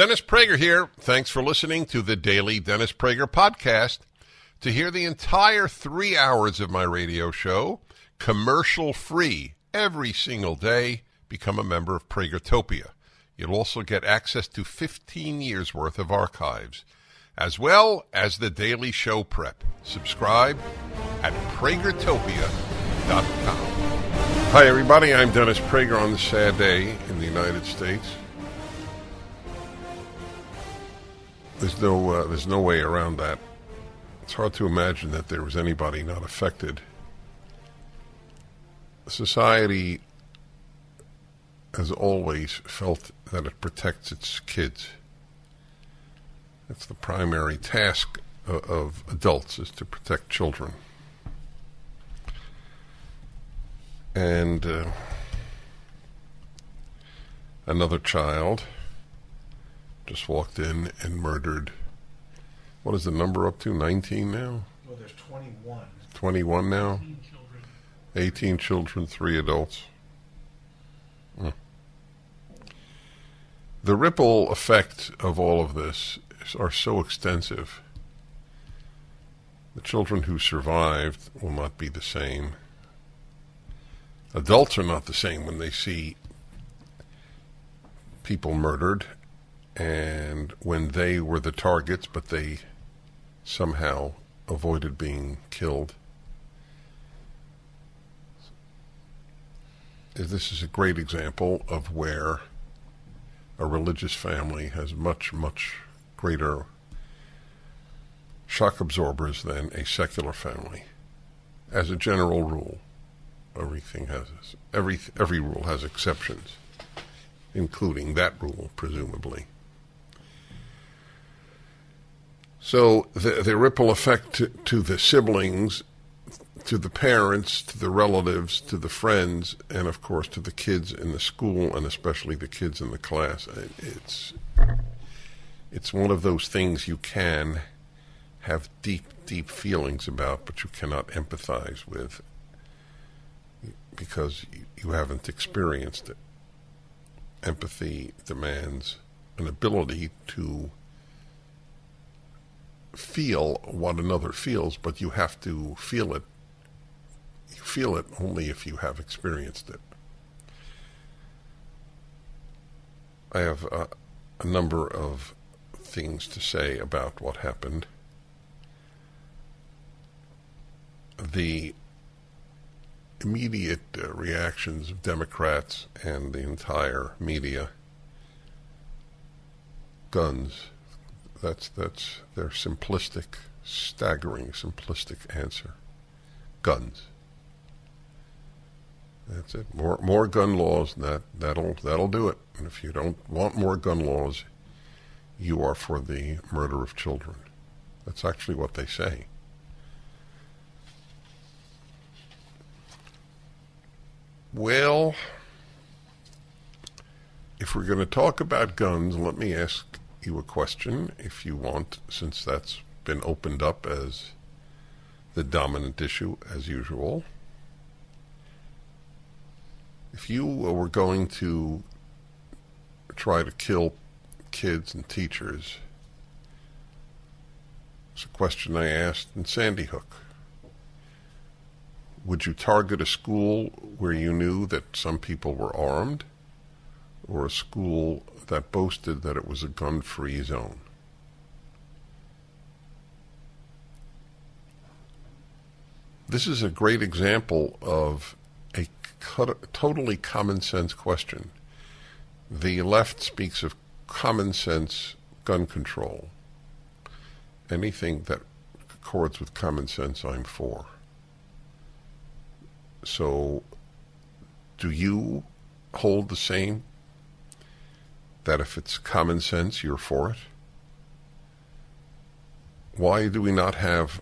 Dennis Prager here. Thanks for listening to the daily Dennis Prager podcast. To hear the entire three hours of my radio show, commercial free, every single day, become a member of Pragertopia. You'll also get access to 15 years worth of archives, as well as the daily show prep. Subscribe at pragertopia.com. Hi, everybody. I'm Dennis Prager on this sad day in the United States. There's no, uh, there's no way around that. It's hard to imagine that there was anybody not affected. Society has always felt that it protects its kids. That's the primary task of, of adults is to protect children. And uh, another child just walked in and murdered. What is the number up to? 19 now? Well, there's 21. 21 now? 18 children, three adults. Hmm. The ripple effect of all of this is, are so extensive. The children who survived will not be the same. Adults are not the same when they see people murdered and when they were the targets, but they somehow avoided being killed. This is a great example of where a religious family has much, much greater shock absorbers than a secular family. As a general rule, everything has every every rule has exceptions, including that rule, presumably. So the, the ripple effect to, to the siblings, to the parents, to the relatives, to the friends, and of course to the kids in the school, and especially the kids in the class. Uh, it's it's one of those things you can have deep, deep feelings about, but you cannot empathize with because you haven't experienced it. Empathy demands an ability to feel what another feels, but you have to feel it. You feel it only if you have experienced it. I have a, a number of things to say about what happened. The immediate uh, reactions of Democrats and the entire media guns that's that's their simplistic, staggering, simplistic answer. Guns. That's it. More more gun laws. That that'll that'll do it. And if you don't want more gun laws, you are for the murder of children. That's actually what they say. Well, if we're going to talk about guns, let me ask you a question if you want, since that's been opened up as the dominant issue as usual. If you were going to try to kill kids and teachers, it's a question I asked in Sandy Hook. Would you target a school where you knew that some people were armed, or a school that boasted that it was a gun free zone. This is a great example of a totally common sense question. The left speaks of common sense gun control. Anything that accords with common sense, I'm for. So, do you hold the same that if it's common sense, you're for it? Why do we not have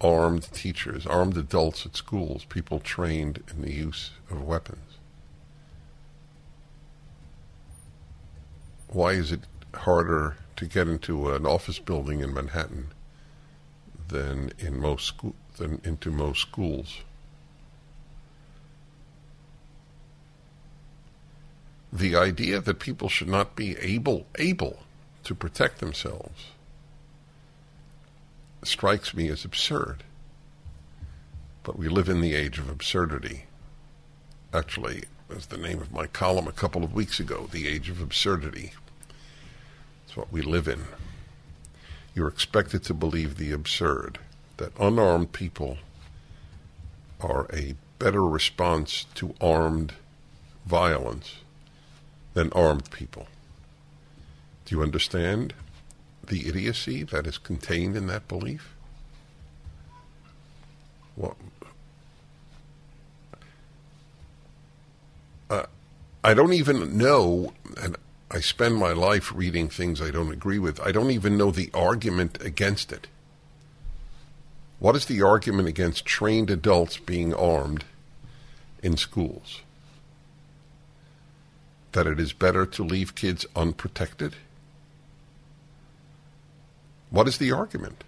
armed teachers, armed adults at schools, people trained in the use of weapons? Why is it harder to get into an office building in Manhattan than in most school, than into most schools? The idea that people should not be able able to protect themselves strikes me as absurd. But we live in the age of absurdity. Actually, was the name of my column a couple of weeks ago, The Age of Absurdity. It's what we live in. You're expected to believe the absurd, that unarmed people are a better response to armed violence than armed people. Do you understand the idiocy that is contained in that belief? Well, uh, I don't even know, and I spend my life reading things I don't agree with. I don't even know the argument against it. What is the argument against trained adults being armed in schools? That it is better to leave kids unprotected? What is the argument?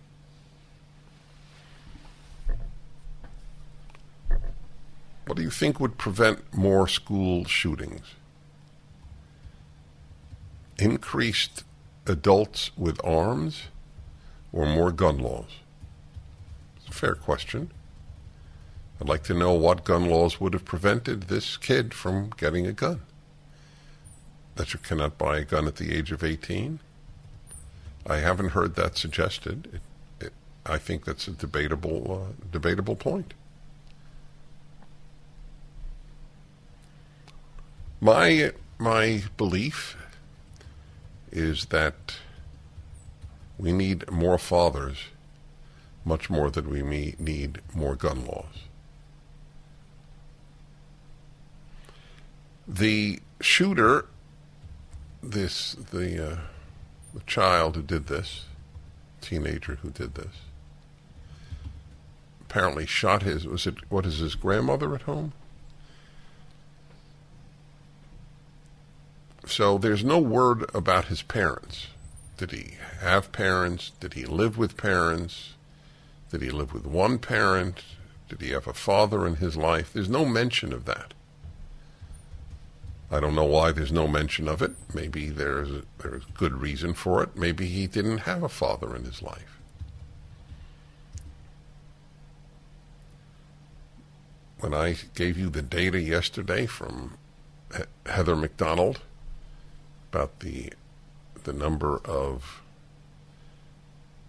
What do you think would prevent more school shootings? Increased adults with arms or more gun laws? It's a fair question. I'd like to know what gun laws would have prevented this kid from getting a gun. That you cannot buy a gun at the age of 18? I haven't heard that suggested. It, it, I think that's a debatable uh, debatable point. My my belief is that we need more fathers, much more than we need more gun laws. The shooter, this the. Uh, the child who did this, teenager who did this, apparently shot his, was it, what is his grandmother at home? So there's no word about his parents. Did he have parents? Did he live with parents? Did he live with one parent? Did he have a father in his life? There's no mention of that. I don't know why there's no mention of it. Maybe there's a, there's good reason for it. Maybe he didn't have a father in his life. When I gave you the data yesterday from Heather Mac Donald about the the number of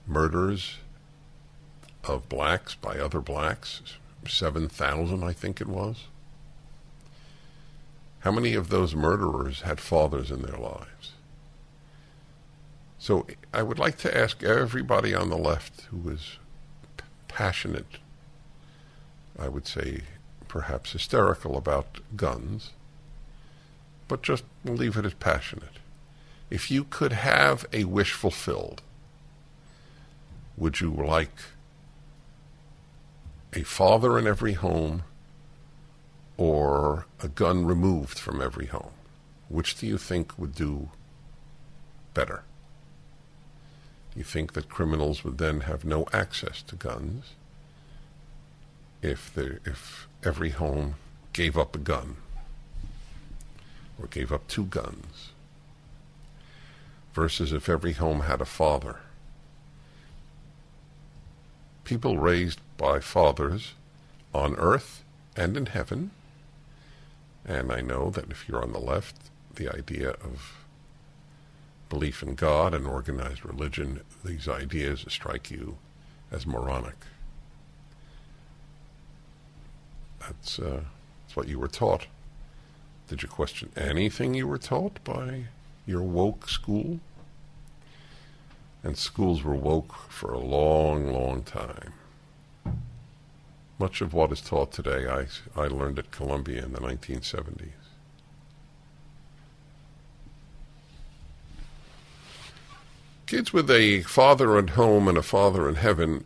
murders of blacks by other blacks, 7,000 I think it was. How many of those murderers had fathers in their lives? So I would like to ask everybody on the left who is passionate, I would say perhaps hysterical about guns, but just leave it as passionate. If you could have a wish fulfilled, would you like a father in every home or a gun removed from every home? Which do you think would do better? You think that criminals would then have no access to guns if if every home gave up a gun or gave up two guns versus if every home had a father? People raised by fathers on earth and in heaven and I know that if you're on the left, the idea of belief in God and organized religion, these ideas strike you as moronic. That's, uh, that's what you were taught. Did you question anything you were taught by your woke school? And schools were woke for a long, long time. Much of what is taught today, I, I learned at Columbia in the 1970s. Kids with a father at home and a father in heaven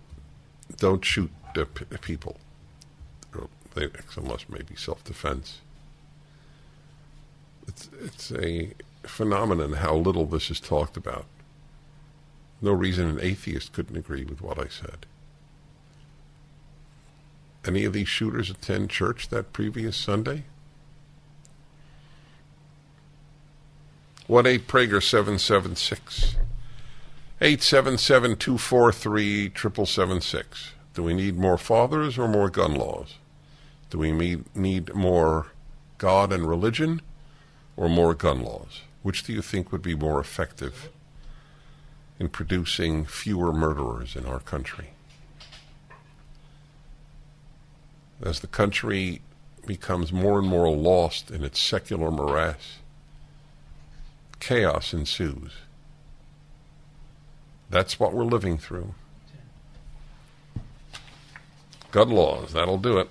don't shoot p- people, they, unless maybe self-defense. It's, it's a phenomenon how little this is talked about. No reason an atheist couldn't agree with what I said any of these shooters attend church that previous Sunday? 1 8 Prager 776. 877 243 7776. Do we need more fathers or more gun laws? Do we need more God and religion or more gun laws? Which do you think would be more effective in producing fewer murderers in our country? As the country becomes more and more lost in its secular morass, chaos ensues. That's what we're living through. Gun laws, that'll do it.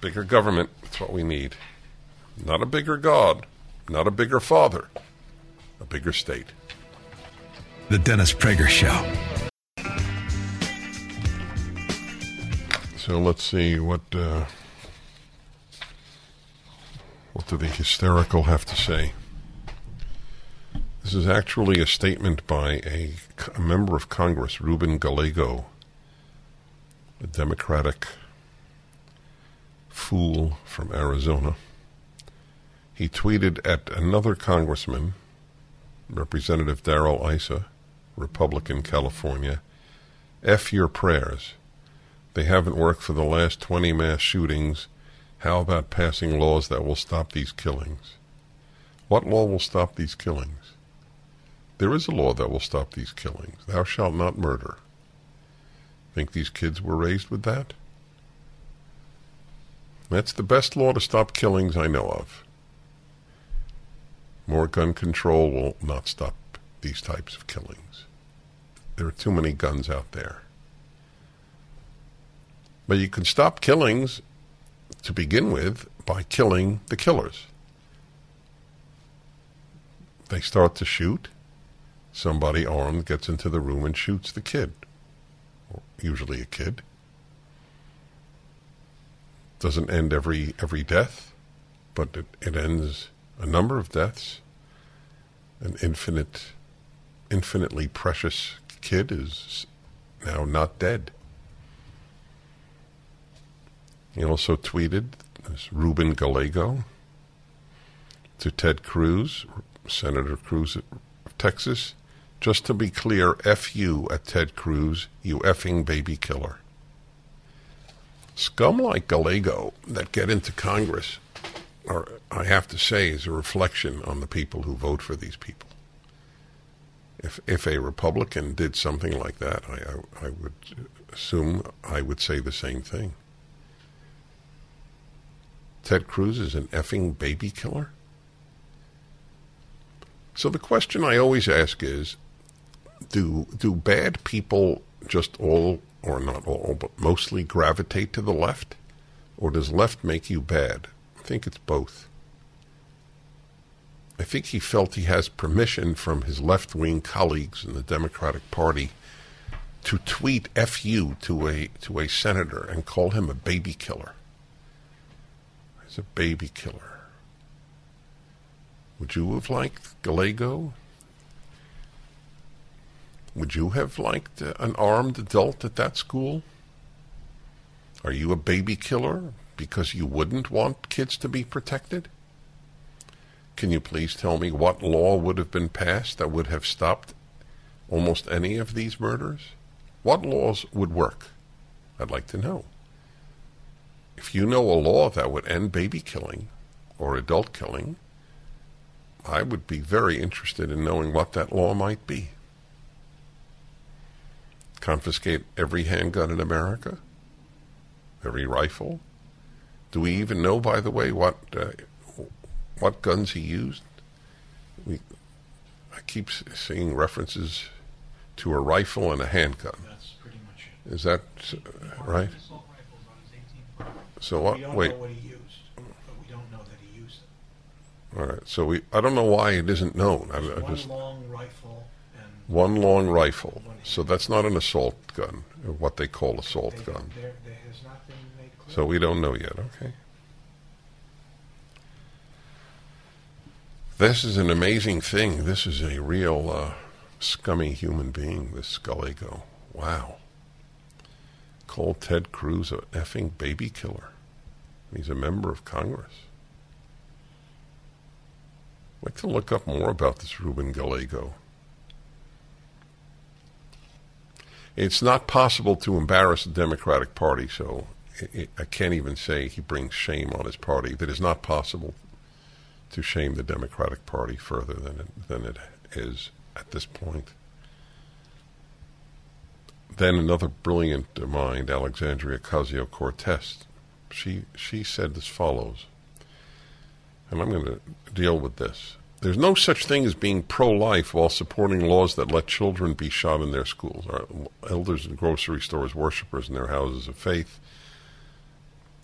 Bigger government, that's what we need. Not a bigger God, not a bigger father, a bigger state. The Dennis Prager Show. So let's see what uh, what do the hysterical have to say. This is actually a statement by a, a member of Congress, Ruben Gallego, a Democratic fool from Arizona. He tweeted at another congressman, Representative Darrell Issa, Republican California, F your prayers. They haven't worked for the last 20 mass shootings. How about passing laws that will stop these killings? What law will stop these killings? There is a law that will stop these killings. Thou shalt not murder. Think these kids were raised with that? That's the best law to stop killings I know of. More gun control will not stop these types of killings. There are too many guns out there. But you can stop killings to begin with by killing the killers. They start to shoot. Somebody armed gets into the room and shoots the kid, usually a kid. Doesn't end every every death, but it, it ends a number of deaths. An infinite, infinitely precious kid is now not dead. He also tweeted, this Ruben Gallego, to Ted Cruz, Senator Cruz of Texas, just to be clear, F you at Ted Cruz, you effing baby killer. Scum like Gallego that get into Congress are, I have to say, is a reflection on the people who vote for these people. If if a Republican did something like that, I, I, I would assume I would say the same thing. Ted Cruz is an effing baby killer? So the question I always ask is do do bad people just all or not all but mostly gravitate to the left or does left make you bad? I think it's both. I think he felt he has permission from his left-wing colleagues in the Democratic Party to tweet "fu" to a to a senator and call him a baby killer. A baby killer. Would you have liked Gallego? Would you have liked an armed adult at that school? Are you a baby killer because you wouldn't want kids to be protected? Can you please tell me what law would have been passed that would have stopped almost any of these murders? What laws would work? I'd like to know. If you know a law that would end baby killing or adult killing, I would be very interested in knowing what that law might be. Confiscate every handgun in America? Every rifle? Do we even know, by the way, what uh, what guns he used? We, I keep seeing references to a rifle and a handgun. That's pretty much it. Is that uh, right? Assault rifles on his 18 So We don't Wait. know what he used, but we don't know that he used them. All right. So we. I don't know why it isn't known. I, I One just long rifle and one long rifle. So that's not an assault gun, or what they call assault they, gun. there, there has not been made clear. So we don't know yet. Okay. This is an amazing thing. This is a real uh, scummy human being. This Gallego. Wow. Called Ted Cruz a effing baby killer. He's a member of Congress. I'd like to look up more about this Ruben Gallego. It's not possible to embarrass the Democratic Party, so I can't even say he brings shame on his party. That is not possible to shame the Democratic Party further than it, than it is at this point. Then another brilliant mind, Alexandria Ocasio Cortez, she she said as follows, and I'm going to deal with this. There's no such thing as being pro-life while supporting laws that let children be shot in their schools, elders in grocery stores, worshippers in their houses of faith,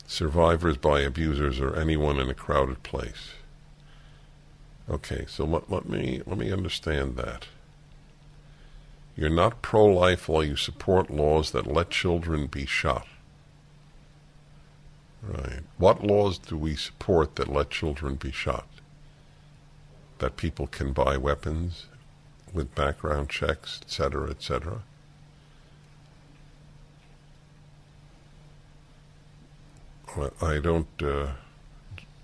survivors by abusers, or anyone in a crowded place. Okay, so let, let me let me understand that. You're not pro-life while you support laws that let children be shot. Right. What laws do we support that let children be shot? That people can buy weapons with background checks, etc., etc. I don't, uh,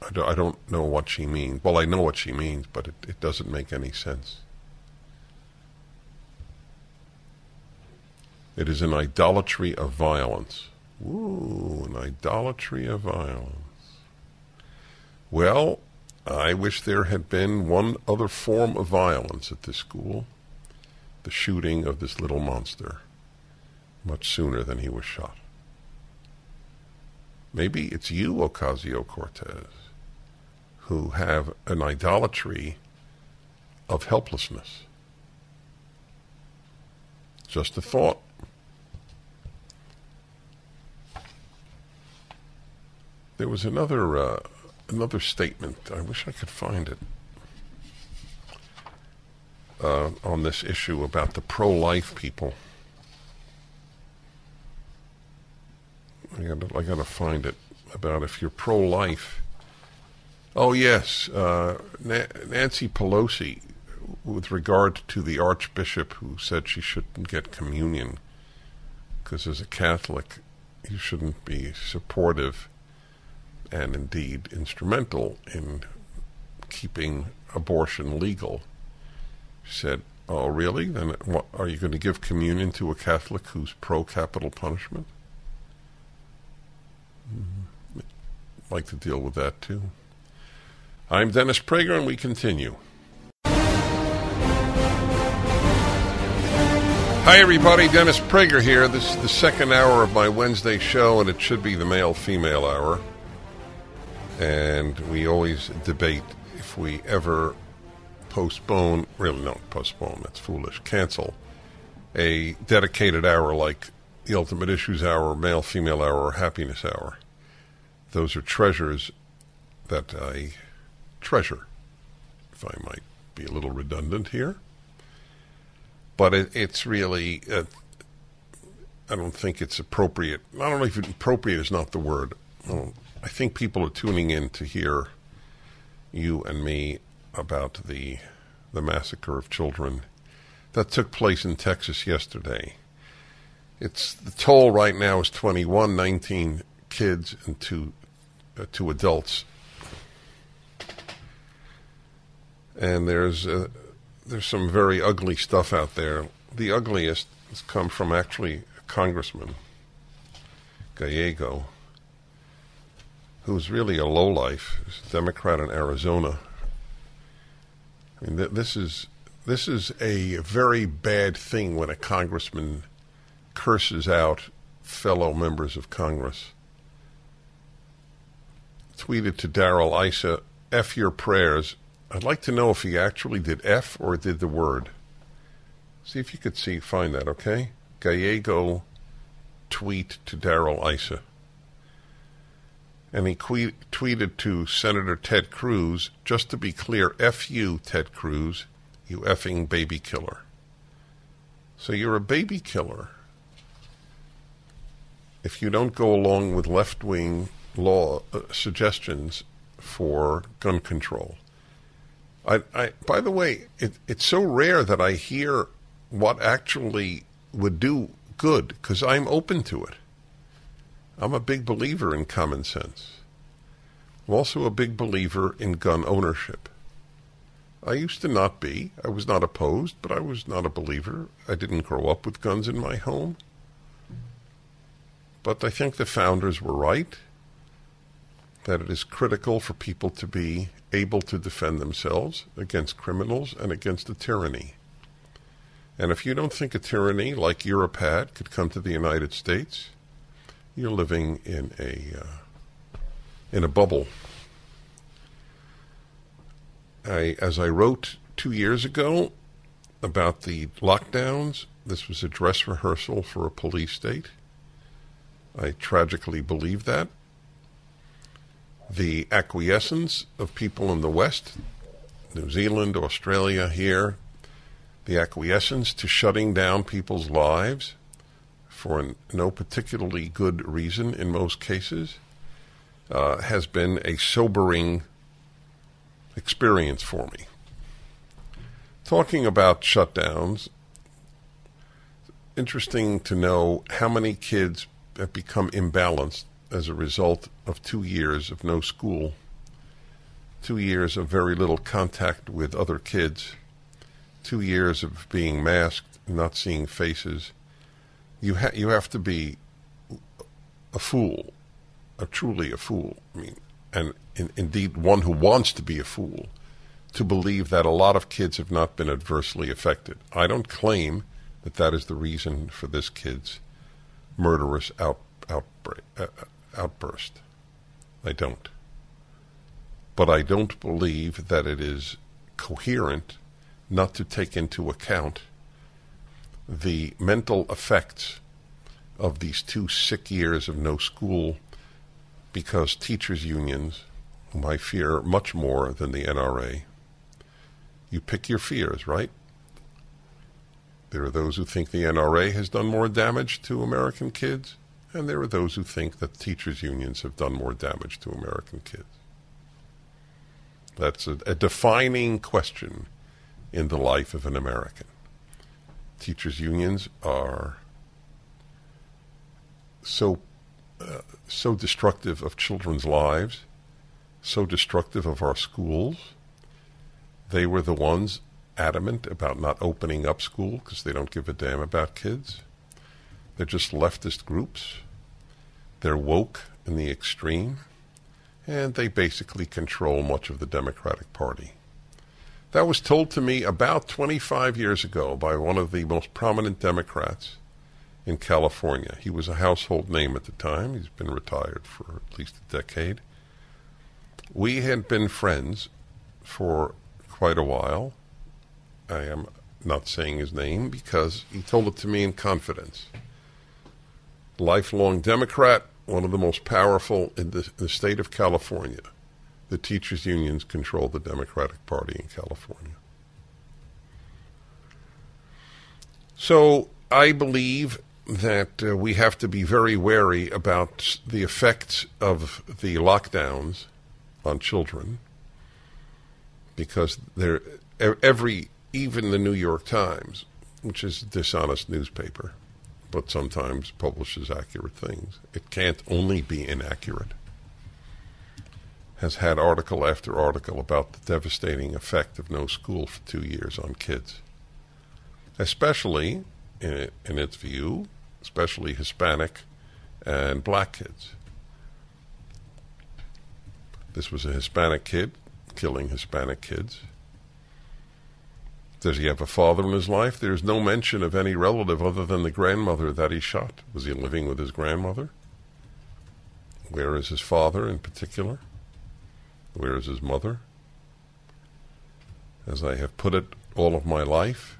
I don't, I don't know what she means. Well, I know what she means, but it, it doesn't make any sense. It is an idolatry of violence. Ooh, an idolatry of violence. Well, I wish there had been one other form of violence at this school the shooting of this little monster much sooner than he was shot. Maybe it's you, Ocasio Cortez, who have an idolatry of helplessness. Just a thought. There was another uh, another statement. I wish I could find it uh, on this issue about the pro-life people. I got I to find it about if you're pro-life. Oh yes, uh, Na- Nancy Pelosi, with regard to the Archbishop who said she shouldn't get communion because as a Catholic you shouldn't be supportive and indeed instrumental in keeping abortion legal, said, Oh, really? Then what, are you going to give communion to a Catholic who's pro capital punishment? Mm-hmm. Like to deal with that too. I'm Dennis Prager, and we continue. Hi, everybody. Dennis Prager here. This is the second hour of my Wednesday show, and it should be the male female hour and we always debate if we ever postpone, really, no, postpone, that's foolish, cancel a dedicated hour like the Ultimate Issues Hour, Male Female Hour, or Happiness Hour. Those are treasures that I treasure, if I might be a little redundant here. But it, it's really, uh, I don't think it's appropriate. I don't know if appropriate is not the word. I don't I think people are tuning in to hear you and me about the the massacre of children that took place in Texas yesterday. It's the toll right now is 21, 19 kids and two uh, two adults. And there's uh, there's some very ugly stuff out there. The ugliest has come from actually a congressman, Gallego, who's really a lowlife, a Democrat in Arizona. I mean, th- this is this is a very bad thing when a congressman curses out fellow members of Congress. Tweeted to Darrell Issa, F your prayers. I'd like to know if he actually did F or did the word. See if you could see find that, okay? Gallego tweet to Darrell Issa and he que- tweeted to Senator Ted Cruz, just to be clear, F you, Ted Cruz, you effing baby killer. So you're a baby killer. If you don't go along with left wing law uh, suggestions for gun control. I, I, by the way, it, it's so rare that I hear what actually would do good because I'm open to it. I'm a big believer in common sense. I'm also a big believer in gun ownership. I used to not be. I was not opposed, but I was not a believer. I didn't grow up with guns in my home. But I think the founders were right that it is critical for people to be able to defend themselves against criminals and against a tyranny. And if you don't think a tyranny like Europe had could come to the United States, you're living in a uh, in a bubble. I, as I wrote two years ago about the lockdowns, this was a dress rehearsal for a police state. I tragically believe that. The acquiescence of people in the West, New Zealand, Australia, here, the acquiescence to shutting down people's lives for no particularly good reason in most cases, uh, has been a sobering experience for me. Talking about shutdowns, interesting to know how many kids have become imbalanced as a result of two years of no school, two years of very little contact with other kids, two years of being masked, not seeing faces. You ha- you have to be a fool, a truly a fool. I mean, and in, indeed one who wants to be a fool, to believe that a lot of kids have not been adversely affected. I don't claim that that is the reason for this kid's murderous out, outbreak, uh, outburst. I don't. But I don't believe that it is coherent not to take into account the mental effects of these two sick years of no school because teachers' unions, whom I fear much more than the NRA, you pick your fears, right? There are those who think the NRA has done more damage to American kids, and there are those who think that teachers' unions have done more damage to American kids. That's a, a defining question in the life of an American. Teachers' unions are so uh, so destructive of children's lives, so destructive of our schools. They were the ones adamant about not opening up school because they don't give a damn about kids. They're just leftist groups. They're woke in the extreme, and they basically control much of the Democratic Party. That was told to me about 25 years ago by one of the most prominent Democrats in California. He was a household name at the time. He's been retired for at least a decade. We had been friends for quite a while. I am not saying his name because he told it to me in confidence. Lifelong Democrat, one of the most powerful in the, in the state of California. The teachers' unions control the Democratic Party in California. So I believe that uh, we have to be very wary about the effects of the lockdowns on children because there every even the New York Times which is a dishonest newspaper but sometimes publishes accurate things it can't only be inaccurate has had article after article about the devastating effect of no school for 2 years on kids especially in, in its view especially Hispanic and black kids. This was a Hispanic kid killing Hispanic kids. Does he have a father in his life? There's no mention of any relative other than the grandmother that he shot. Was he living with his grandmother? Where is his father in particular? Where is his mother? As I have put it all of my life,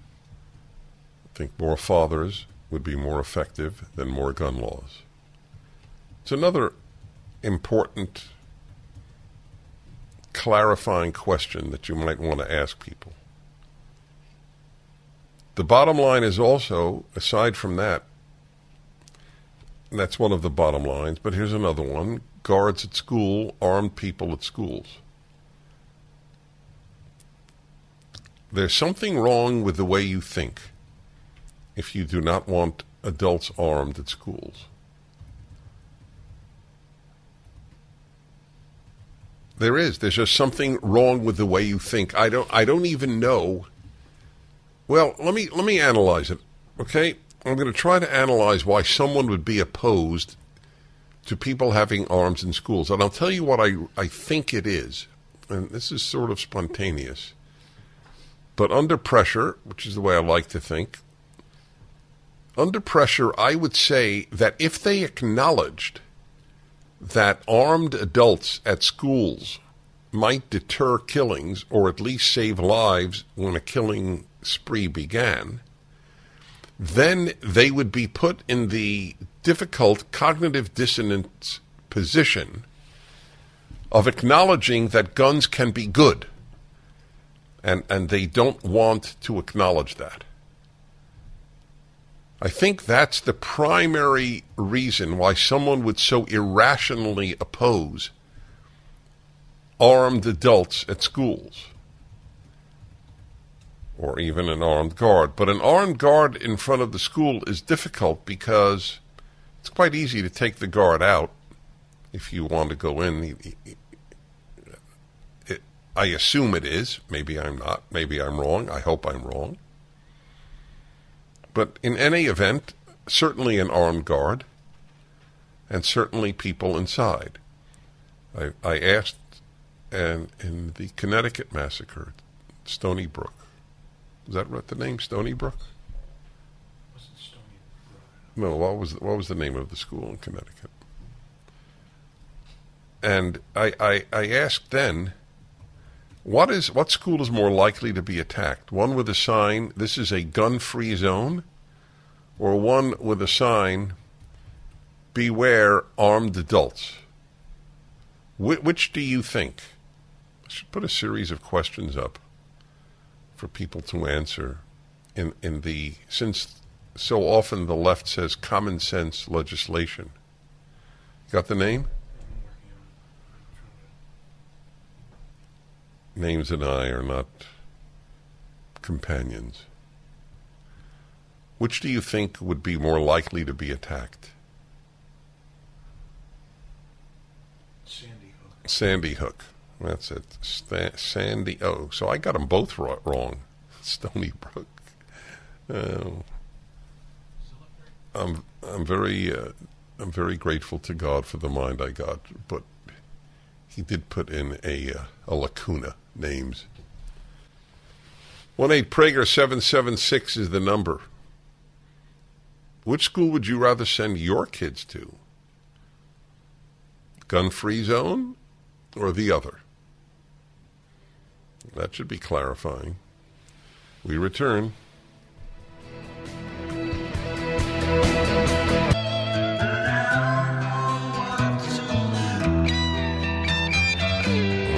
I think more fathers would be more effective than more gun laws. It's another important clarifying question that you might want to ask people. The bottom line is also, aside from that, that's one of the bottom lines, but here's another one guards at school, armed people at schools. There's something wrong with the way you think if you do not want adults armed at schools. There is. There's just something wrong with the way you think. I don't. I don't even know. Well, let me let me analyze it. Okay, I'm going to try to analyze why someone would be opposed to people having arms in schools, and I'll tell you what I I think it is. And this is sort of spontaneous, but under pressure, which is the way I like to think. Under pressure, I would say that if they acknowledged that armed adults at schools might deter killings or at least save lives when a killing spree began, then they would be put in the difficult cognitive dissonance position of acknowledging that guns can be good. And, and they don't want to acknowledge that. I think that's the primary reason why someone would so irrationally oppose armed adults at schools or even an armed guard. But an armed guard in front of the school is difficult because it's quite easy to take the guard out if you want to go in. It, I assume it is. Maybe I'm not. Maybe I'm wrong. I hope I'm wrong. But in any event, certainly an armed guard, and certainly people inside. I, I asked, and in the Connecticut massacre, Stony Brook, is that right? The name Stony Brook? No. What was what was the name of the school in Connecticut? And I, I, I asked then, what is what school is more likely to be attacked? One with a sign, "This is a gun-free zone," or one with a sign, "Beware armed adults." Wh- which do you think? I should put a series of questions up for people to answer. In in the since so often the left says common sense legislation. Got the name? I'm working on it. I'm Names and I are not companions. Which do you think would be more likely to be attacked? Sandy Hook. Sandy Hook. That's it. Sandy. Oh, so I got them both wrong. Stony Brook. Oh. I'm I'm very uh, I'm very grateful to God for the mind I got, but He did put in a uh, a lacuna names. One eight Prager seven seven six is the number. Which school would you rather send your kids to? Gun free zone or the other? That should be clarifying. We return.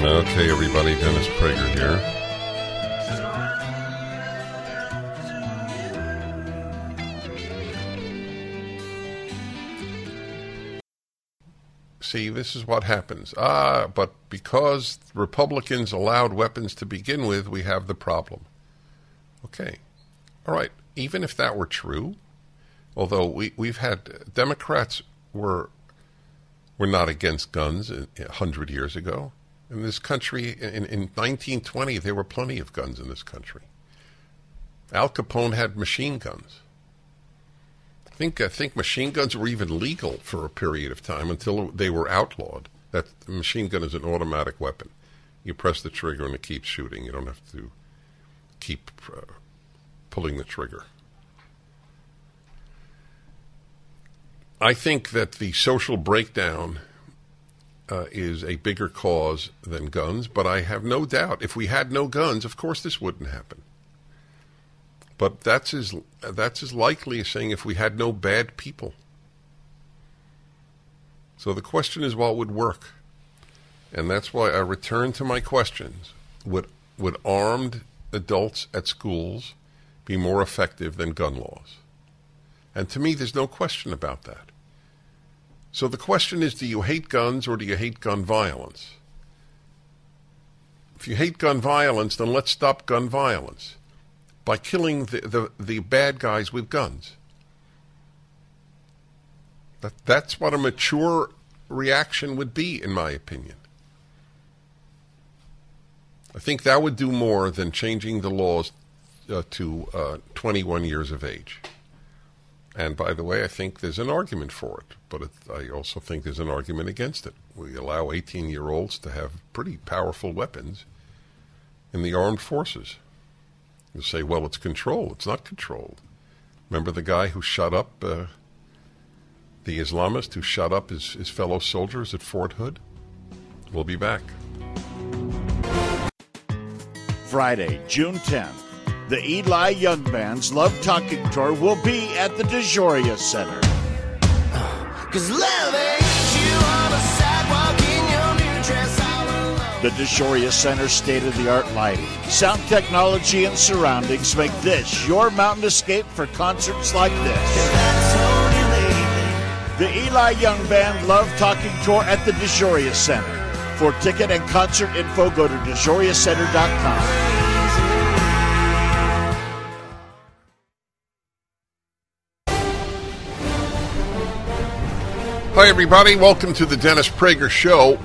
Okay, everybody, Dennis Prager here. See, this is what happens. Ah, but because Republicans allowed weapons to begin with, we have the problem. Okay. All right. Even if that were true, although we, we've had Democrats were were not against guns a a hundred years ago. In this country, in, in 1920, there were plenty of guns in this country. Al Capone had machine guns. I think I think machine guns were even legal for a period of time until they were outlawed. That machine gun is an automatic weapon. You press the trigger and it keeps shooting. You don't have to keep uh, pulling the trigger. I think that the social breakdown uh, is a bigger cause than guns, but I have no doubt if we had no guns, of course this wouldn't happen. But that's as that's as likely as saying if we had no bad people. So the question is what would work, and that's why I return to my questions: Would would armed adults at schools be more effective than gun laws? And to me, there's no question about that. So the question is do you hate guns or do you hate gun violence? If you hate gun violence, then let's stop gun violence by killing the, the, the bad guys with guns. That, that's what a mature reaction would be, in my opinion. I think that would do more than changing the laws uh, to uh, 21 years of age. And by the way, I think there's an argument for it, but it, I also think there's an argument against it. We allow 18 year olds to have pretty powerful weapons in the armed forces. You say, well, it's controlled. It's not controlled. Remember the guy who shot up, uh, the Islamist who shot up his, his fellow soldiers at Fort Hood? We'll be back. Friday, June 10th, the Eli Young Band's Love Talking Tour will be at the DeJoria Center. Cause love ain't you on a sidewalk in your new dress. The DeJoria Center state of the art lighting, sound technology, and surroundings make this your mountain escape for concerts like this. That's only lately. The Eli Young Band Love Talking Tour at the DeJoria Center. For ticket and concert info, go to DeJoriaCenter.com. Hi, everybody. Welcome to the Dennis Prager Show.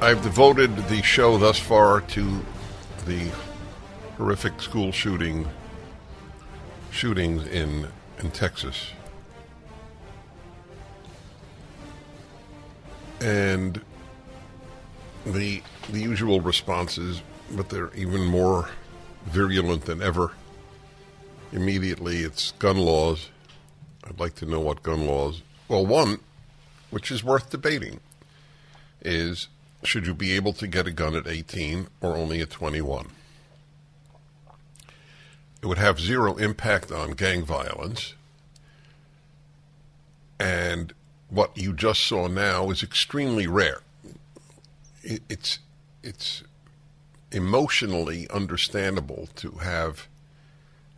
I've devoted the show thus far to the horrific school shooting shootings in in Texas. And the the usual responses, but they're even more virulent than ever. Immediately, it's gun laws. I'd like to know what gun laws. Well, one, which is worth debating, is should you be able to get a gun at 18 or only at 21? It would have zero impact on gang violence. And what you just saw now is extremely rare. It's, it's emotionally understandable to have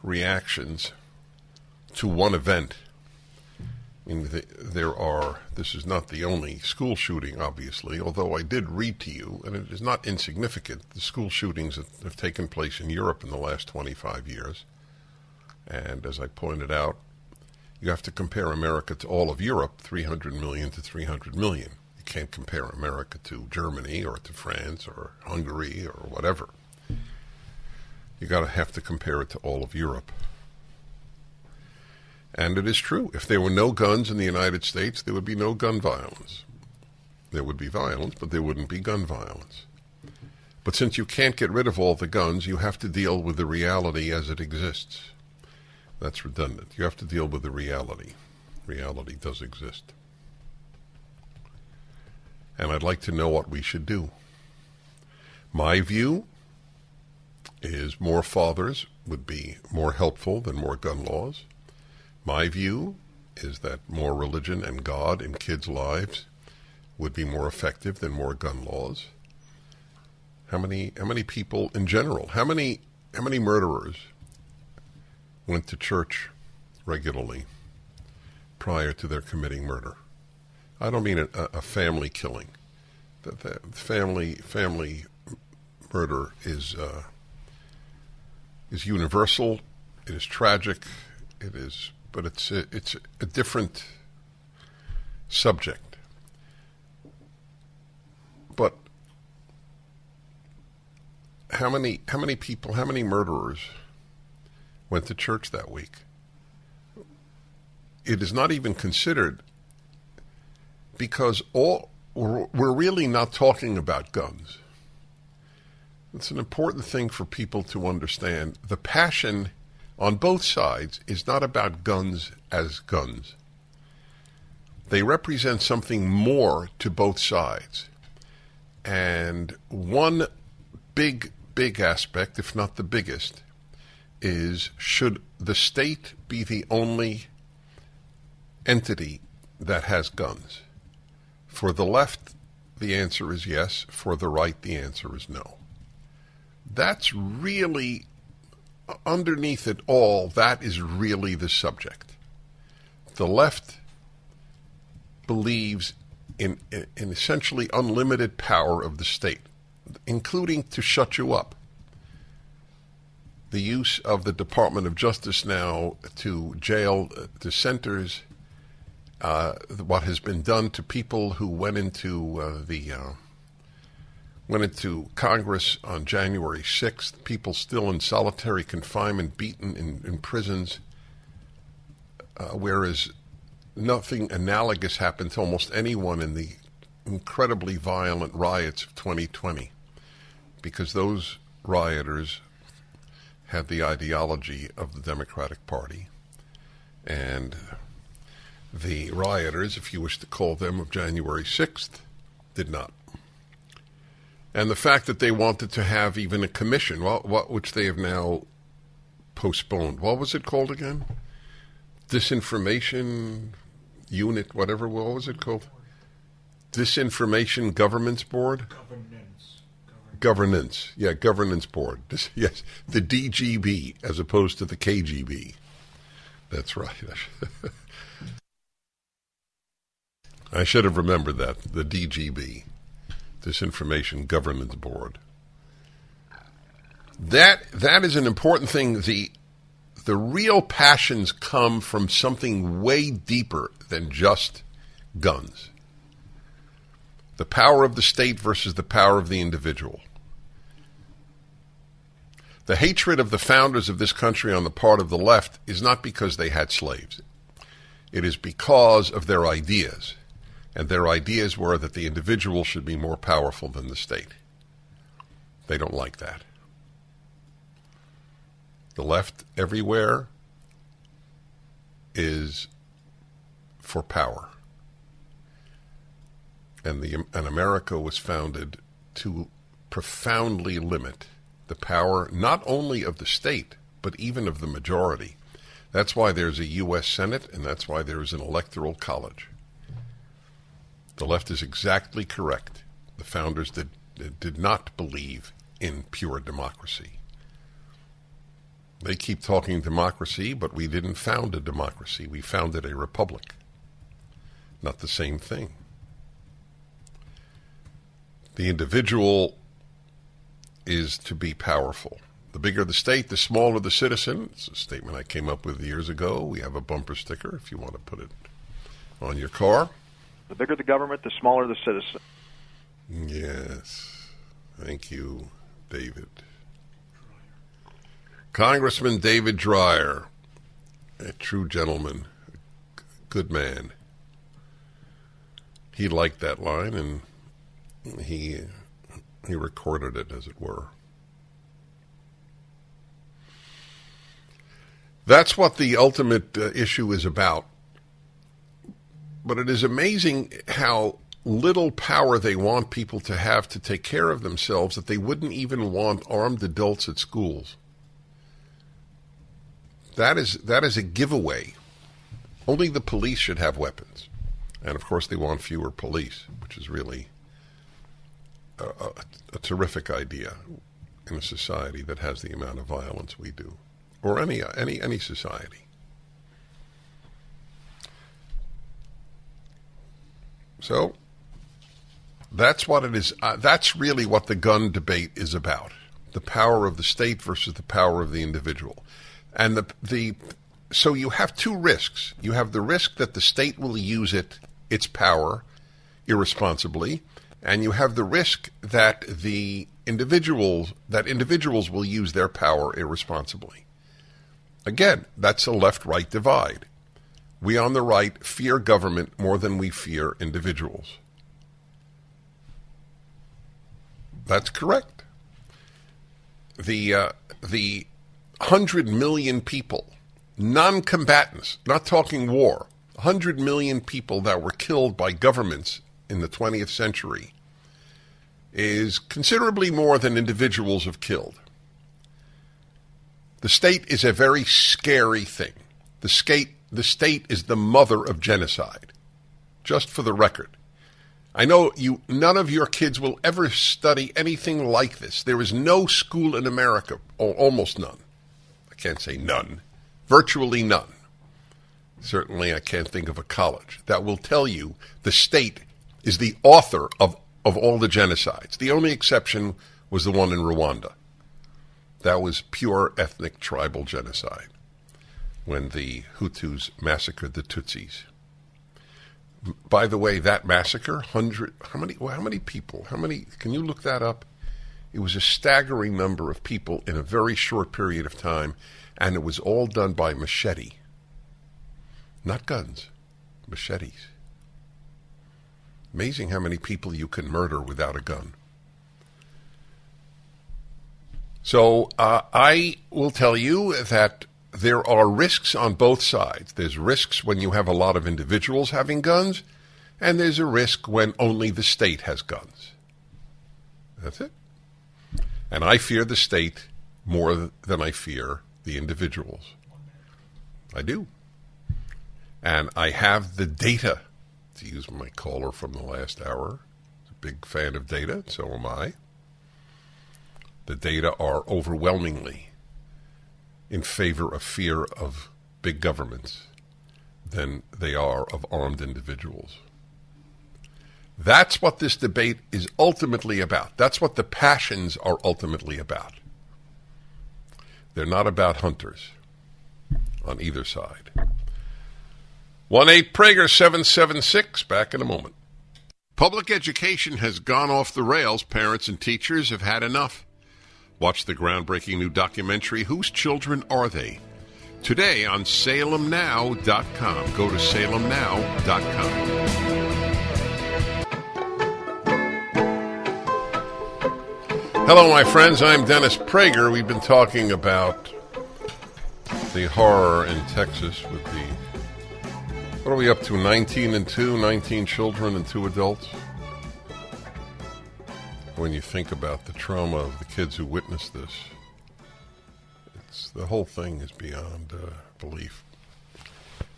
reactions to one event. I mean, there are, this is not the only school shooting, obviously, although I did read to you, and it is not insignificant, the school shootings that have taken place in Europe in the last 25 years. And as I pointed out, you have to compare America to all of Europe, 300 million to 300 million. You can't compare America to Germany or to France or Hungary or whatever. You got to have to compare it to all of Europe. And it is true. If there were no guns in the United States, there would be no gun violence. There would be violence, but there wouldn't be gun violence. But since you can't get rid of all the guns, you have to deal with the reality as it exists. That's redundant. You have to deal with the reality. Reality does exist. And I'd like to know what we should do. My view is more fathers would be more helpful than more gun laws. My view is that more religion and God in kids' lives would be more effective than more gun laws. How many how many people in general, how many how many murderers went to church regularly prior to their committing murder? I don't mean a, a family killing. The, the family family murder is uh, is universal. It is tragic. It is, but it's a, it's a different subject. But how many how many people, how many murderers went to church that week? It is not even considered because all we're, we're really not talking about guns. It's an important thing for people to understand. The passion on both sides is not about guns as guns. They represent something more to both sides. And one big, big aspect, if not the biggest, is should the state be the only entity that has guns? For the left, the answer is yes. For the right, the answer is no. That's really, underneath it all, that is really the subject. The left believes in, in essentially unlimited power of the state, including to shut you up. The use of the Department of Justice now to jail dissenters, uh, what has been done to people who went into uh, the uh, went into Congress on January 6th, people still in solitary confinement, beaten in, in prisons, uh, whereas nothing analogous happened to almost anyone in the incredibly violent riots of 2020, because those rioters had the ideology of the Democratic Party. And the rioters, if you wish to call them, of January 6th, did not. And the fact that they wanted to have even a commission, well, what, which they have now postponed. What was it called again? Disinformation Unit, whatever. What was it called? Disinformation Governance Board? Governance. Governance. Governance. Yeah, Governance Board. Yes, the DGB as opposed to the KGB. That's right. I should have remembered that. The DGB, Disinformation Governance Board. That that is an important thing. The the real passions come from something way deeper than just guns. The power of the state versus the power of the individual. The hatred of the founders of this country on the part of the left is not because they had slaves. It is because of their ideas. And their ideas were that the individual should be more powerful than the state. They don't like that. The left everywhere is for power. And, the, and America was founded to profoundly limit the power not only of the state, but even of the majority. That's why there's a U.S. Senate, and that's why there's an electoral college. The left is exactly correct. The founders did, did not believe in pure democracy. They keep talking democracy, but we didn't found a democracy. We founded a republic. Not the same thing. The individual is to be powerful. The bigger the state, the smaller the citizen. It's a statement I came up with years ago. We have a bumper sticker if you want to put it on your car. The bigger the government, the smaller the citizen. Yes. Thank you, David. Congressman David Dreier, a true gentleman, g- good man. He liked that line and he he recorded it as it were. That's what the ultimate uh, issue is about. But it is amazing how little power they want people to have to take care of themselves that they wouldn't even want armed adults at schools. That is that is a giveaway. Only the police should have weapons, and of course they want fewer police, which is really a, a, a terrific idea in a society that has the amount of violence we do, or any any any society. So that's what it is. Uh, that's really what the gun debate is about: the power of the state versus the power of the individual. And the the so you have two risks. You have the risk that the state will use it its power irresponsibly, and you have the risk that the individuals that individuals will use their power irresponsibly. Again, that's a left-right divide. We on the right fear government more than we fear individuals. That's correct. The uh, the hundred million people, non-combatants, not talking war, hundred million people that were killed by governments in the 20th century, is considerably more than individuals have killed. The state is a very scary thing. The state, the state is the mother of genocide. Just for the record. I know you none of your kids will ever study anything like this. There is no school in America, almost none. I can't say none. Virtually none. Certainly I can't think of a college that will tell you the state is the author of, of all the genocides. The only exception was the one in Rwanda. That was pure ethnic tribal genocide when the Hutus massacred the Tutsis. By the way, that massacre, hundred, how many, well, how many people? How many? Can you look that up? It was a staggering number of people in a very short period of time, and it was all done by machete, not guns, machetes. Amazing how many people you can murder without a gun. So uh, I will tell you that there are risks on both sides. There's risks when you have a lot of individuals having guns, and there's a risk when only the state has guns. That's it. And I fear the state more than I fear the individuals. I do. And I have the data, to use my caller from the last hour. A big fan of data, so am I. The data are overwhelmingly in favor of fear of big governments than they are of armed individuals. That's what this debate is ultimately about. That's what the passions are ultimately about. They're not about hunters on either side. 1 8 Prager 776, back in a moment. Public education has gone off the rails. Parents and teachers have had enough. Watch the groundbreaking new documentary, Whose Children Are They? Today on salemnow.com. Go to salemnow.com. Hello, my friends. I'm Dennis Prager. We've been talking about the horror in Texas with the. What are we up to? 19 and 2, 19 children and 2 adults? When you think about the trauma of the kids who witnessed this, it's, the whole thing is beyond uh, belief.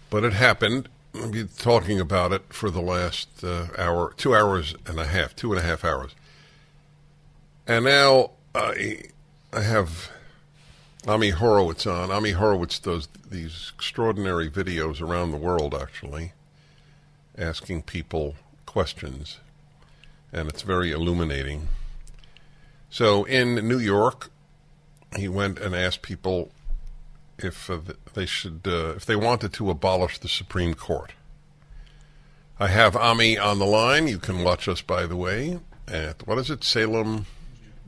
But it happened. I've been talking about it for the last uh, hour, two hours and a half, two and a half hours. And now I, I have Ami Horowitz on. Ami Horowitz does these extraordinary videos around the world, actually, asking people questions, and it's very illuminating. So in New York, he went and asked people if uh, they should, uh, if they wanted to abolish the Supreme Court. I have Ami on the line. You can watch us, by the way, at what is it, Salem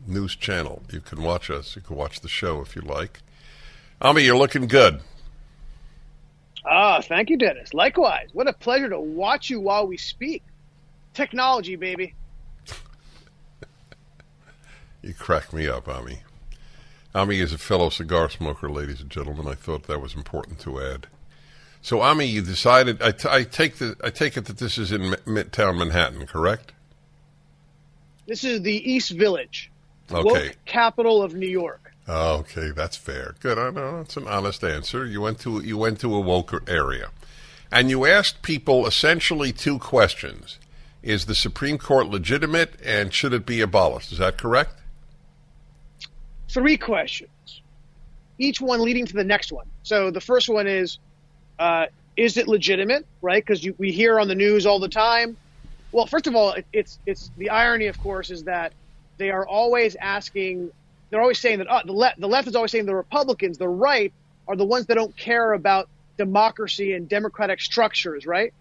News Channel. You can watch us. You can watch the show if you like. Ami, you're looking good. Ah, thank you, Dennis. Likewise. What a pleasure to watch you while we speak. Technology, baby. You crack me up, Ami. Ami is a fellow cigar smoker, ladies and gentlemen. I thought that was important to add. So, Ami, you decided. I, t- I take the. I take it that this is in M- Midtown Manhattan, correct? This is the East Village, Okay. woke capital of New York. Oh, okay, that's fair. Good. I know that's an honest answer. You went to you went to a woke area, and you asked people essentially two questions: Is the Supreme Court legitimate, and should it be abolished? Is that correct? Three questions, each one leading to the next one. So the first one is, uh, is it legitimate? Right? Because we hear on the news all the time. Well, first of all, it, it's it's the irony, of course, is that they are always asking. They're always saying that uh, the left, the left is always saying the Republicans, the right, are the ones that don't care about democracy and democratic structures, right?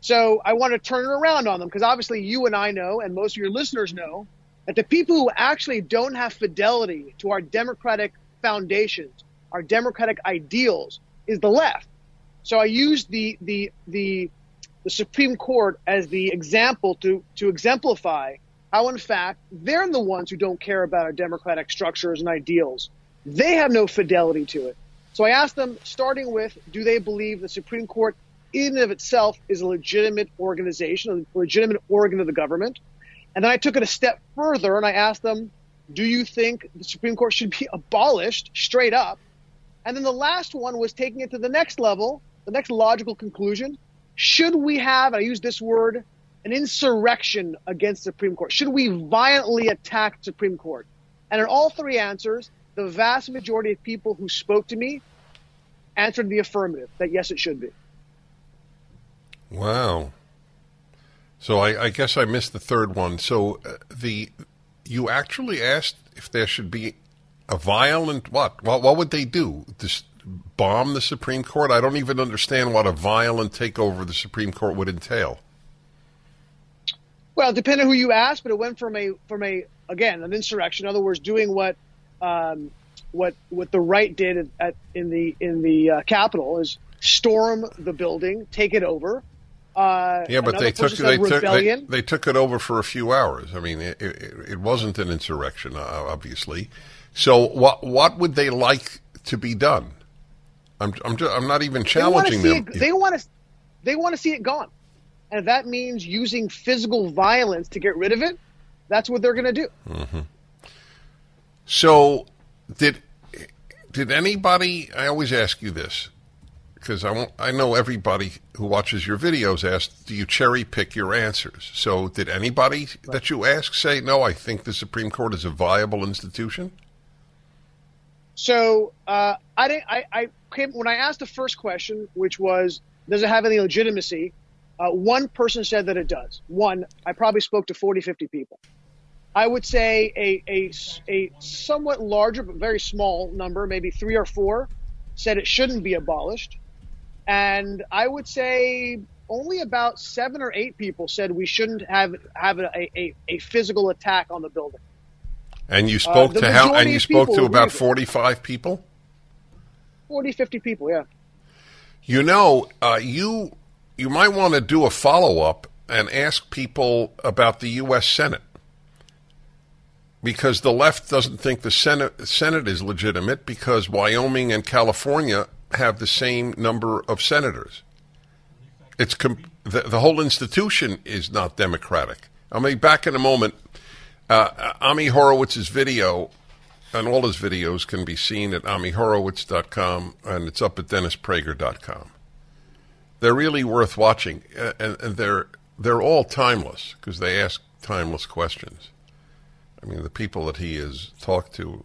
So I want to turn it around on them because obviously you and I know, and most of your listeners know, that the people who actually don't have fidelity to our democratic foundations, our democratic ideals, is the left. So I used the the the the Supreme Court as the example to to exemplify how, in fact, they're the ones who don't care about our democratic structures and ideals. They have no fidelity to it. So I asked them, starting with, do they believe the Supreme Court in and of itself is a legitimate organization, a legitimate organ of the government? And then I took it a step further and I asked them, do you think the Supreme Court should be abolished straight up? And then the last one was taking it to the next level, the next logical conclusion. Should we have, I use this word, an insurrection against Supreme Court? Should we violently attack Supreme Court? And in all three answers, the vast majority of people who spoke to me answered the affirmative, that yes, it should be. Wow. So I, I guess I missed the third one. So uh, the you actually asked if there should be a violent what? What what would they do? Just bomb the Supreme Court? I don't even understand what a violent takeover of the Supreme Court would entail. Well, depending on who you ask, but it went from a from a again an insurrection. In other words, doing what um, what what the right did at, in the in the uh, Capitol is storm the building, take it over. Uh, Yeah, but they took they took they, they took it over for a few hours. I mean, it, it, it wasn't an insurrection, uh, obviously. So what what would they like to be done? I'm I'm just, I'm not even they challenging see them. it. They want to they want to see it gone, and if that means using physical violence to get rid of it, that's what they're going to do. So, did did anybody? I always ask you this because I I know everybody who watches your videos asks, do you cherry pick your answers? So, did anybody that you ask say, no? I think the Supreme Court is a viable institution. So uh, I didn't. I, I came when I asked the first question, which was, "Does it have any legitimacy?" Uh, one person said that it does. One, I probably spoke to 40, 50 people. I would say a, a, a somewhat larger but very small number, maybe three or four, said it shouldn't be abolished. And I would say only about seven or eight people said we shouldn't have have a, a, a physical attack on the building. And you spoke the to how? And you spoke to about forty-five people. 40, 50 people, yeah. You know, uh, you you might want to do a follow up and ask people about the U.S. Senate because the left doesn't think the Senate Senate is legitimate because Wyoming and California have the same number of senators. It's com- the, the whole institution is not democratic. I'll be back in a moment. Uh, Ami Horowitz's video and all his videos can be seen at amihorowitz.com and it's up at dennisprager.com. They're really worth watching, and, and they're they're all timeless because they ask timeless questions. I mean, the people that he has talked to